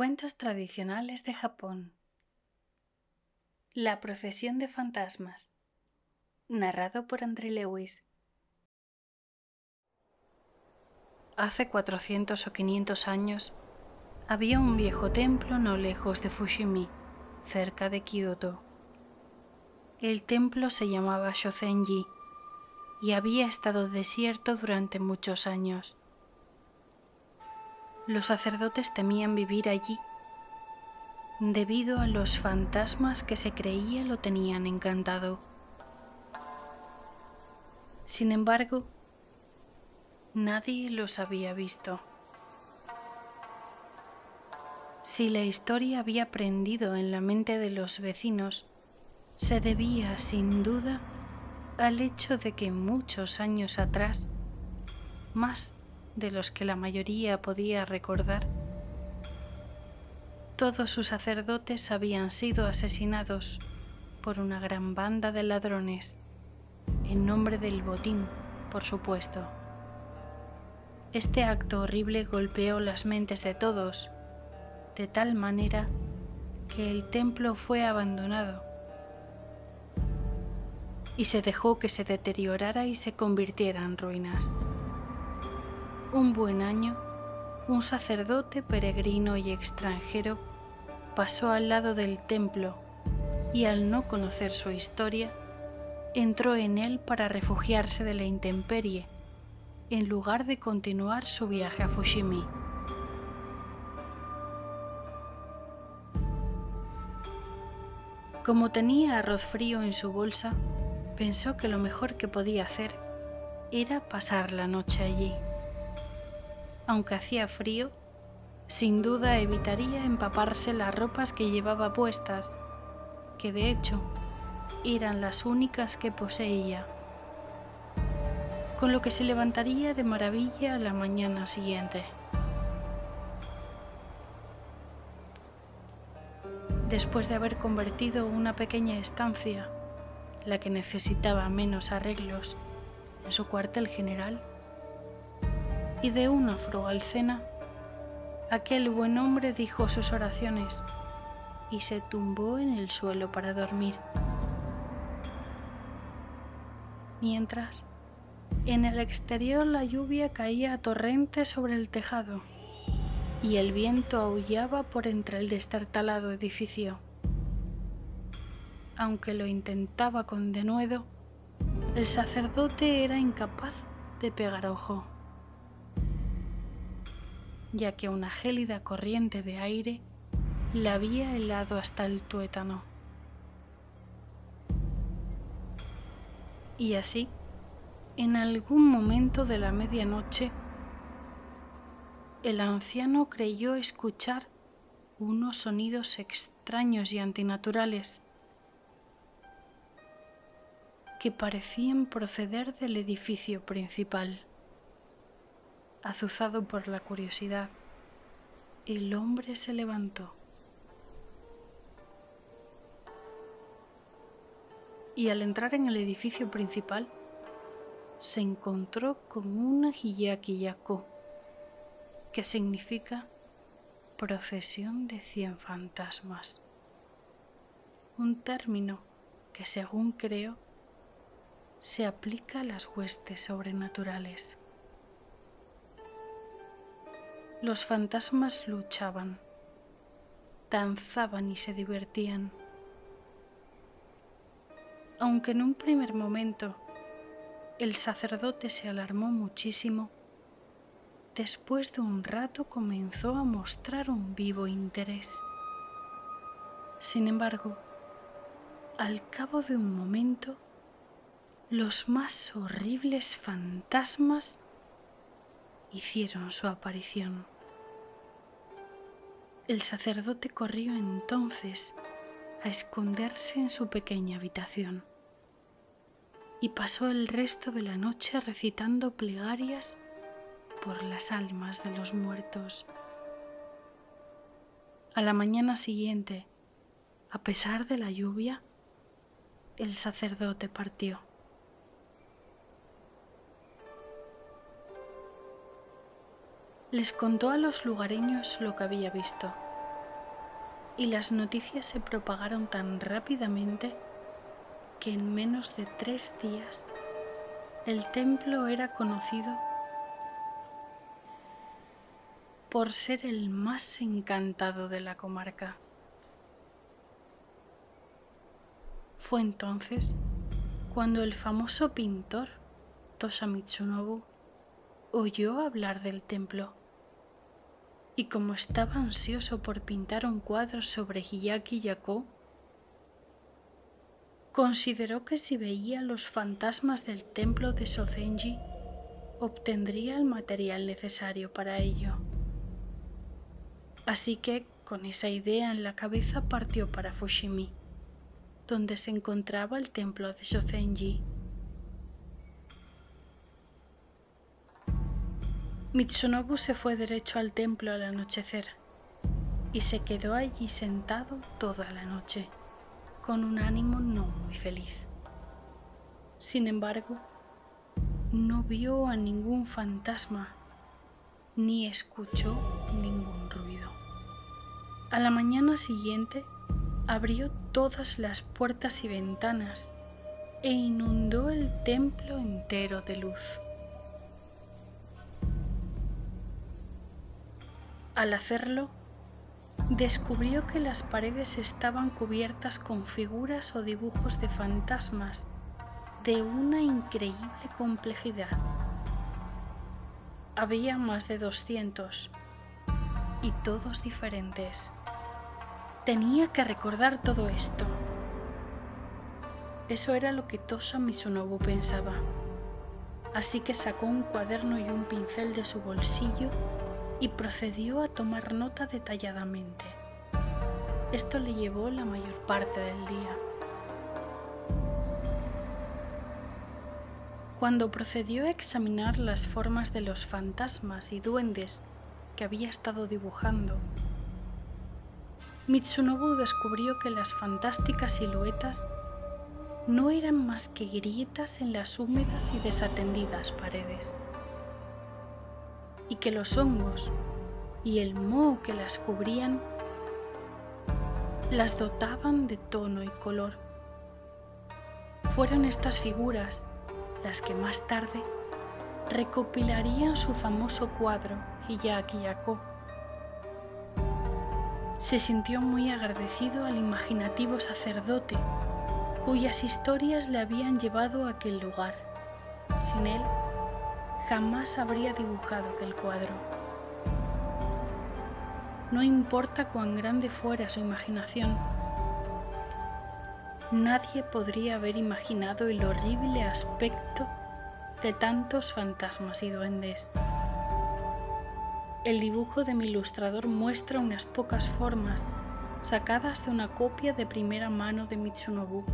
Cuentos tradicionales de Japón. La procesión de fantasmas. Narrado por André Lewis. Hace 400 o 500 años había un viejo templo no lejos de Fushimi, cerca de Kioto. El templo se llamaba Shosenji y había estado desierto durante muchos años. Los sacerdotes temían vivir allí debido a los fantasmas que se creía lo tenían encantado. Sin embargo, nadie los había visto. Si la historia había prendido en la mente de los vecinos, se debía sin duda al hecho de que muchos años atrás, más de los que la mayoría podía recordar. Todos sus sacerdotes habían sido asesinados por una gran banda de ladrones, en nombre del botín, por supuesto. Este acto horrible golpeó las mentes de todos, de tal manera que el templo fue abandonado y se dejó que se deteriorara y se convirtiera en ruinas. Un buen año, un sacerdote peregrino y extranjero pasó al lado del templo y al no conocer su historia, entró en él para refugiarse de la intemperie, en lugar de continuar su viaje a Fushimi. Como tenía arroz frío en su bolsa, pensó que lo mejor que podía hacer era pasar la noche allí aunque hacía frío, sin duda evitaría empaparse las ropas que llevaba puestas, que de hecho eran las únicas que poseía, con lo que se levantaría de maravilla la mañana siguiente. Después de haber convertido una pequeña estancia, la que necesitaba menos arreglos, en su cuartel general, y de una frugal cena, aquel buen hombre dijo sus oraciones y se tumbó en el suelo para dormir. Mientras, en el exterior la lluvia caía a torrentes sobre el tejado y el viento aullaba por entre el destartalado edificio. Aunque lo intentaba con denuedo, el sacerdote era incapaz de pegar ojo ya que una gélida corriente de aire la había helado hasta el tuétano. Y así, en algún momento de la medianoche, el anciano creyó escuchar unos sonidos extraños y antinaturales que parecían proceder del edificio principal azuzado por la curiosidad, el hombre se levantó. Y al entrar en el edificio principal, se encontró con una Hiyaki-Yako, que significa procesión de cien fantasmas, un término que según creo se aplica a las huestes sobrenaturales. Los fantasmas luchaban, danzaban y se divertían. Aunque en un primer momento el sacerdote se alarmó muchísimo, después de un rato comenzó a mostrar un vivo interés. Sin embargo, al cabo de un momento, los más horribles fantasmas hicieron su aparición. El sacerdote corrió entonces a esconderse en su pequeña habitación y pasó el resto de la noche recitando plegarias por las almas de los muertos. A la mañana siguiente, a pesar de la lluvia, el sacerdote partió. Les contó a los lugareños lo que había visto y las noticias se propagaron tan rápidamente que en menos de tres días el templo era conocido por ser el más encantado de la comarca. Fue entonces cuando el famoso pintor Tosa Mitsunobu oyó hablar del templo y como estaba ansioso por pintar un cuadro sobre Hiyaki Yako, consideró que si veía los fantasmas del templo de Sozenji, obtendría el material necesario para ello. Así que, con esa idea en la cabeza, partió para Fushimi, donde se encontraba el templo de Sozenji. Mitsunobu se fue derecho al templo al anochecer y se quedó allí sentado toda la noche, con un ánimo no muy feliz. Sin embargo, no vio a ningún fantasma ni escuchó ningún ruido. A la mañana siguiente abrió todas las puertas y ventanas e inundó el templo entero de luz. Al hacerlo, descubrió que las paredes estaban cubiertas con figuras o dibujos de fantasmas de una increíble complejidad. Había más de 200 y todos diferentes. Tenía que recordar todo esto. Eso era lo que Tosa Misunobu pensaba. Así que sacó un cuaderno y un pincel de su bolsillo y procedió a tomar nota detalladamente. Esto le llevó la mayor parte del día. Cuando procedió a examinar las formas de los fantasmas y duendes que había estado dibujando, Mitsunobu descubrió que las fantásticas siluetas no eran más que grietas en las húmedas y desatendidas paredes y que los hongos y el moho que las cubrían las dotaban de tono y color. Fueron estas figuras las que más tarde recopilarían su famoso cuadro Hiyaki Yako. Se sintió muy agradecido al imaginativo sacerdote cuyas historias le habían llevado a aquel lugar. Sin él, jamás habría dibujado aquel cuadro. No importa cuán grande fuera su imaginación, nadie podría haber imaginado el horrible aspecto de tantos fantasmas y duendes. El dibujo de mi ilustrador muestra unas pocas formas sacadas de una copia de primera mano de Mitsunobu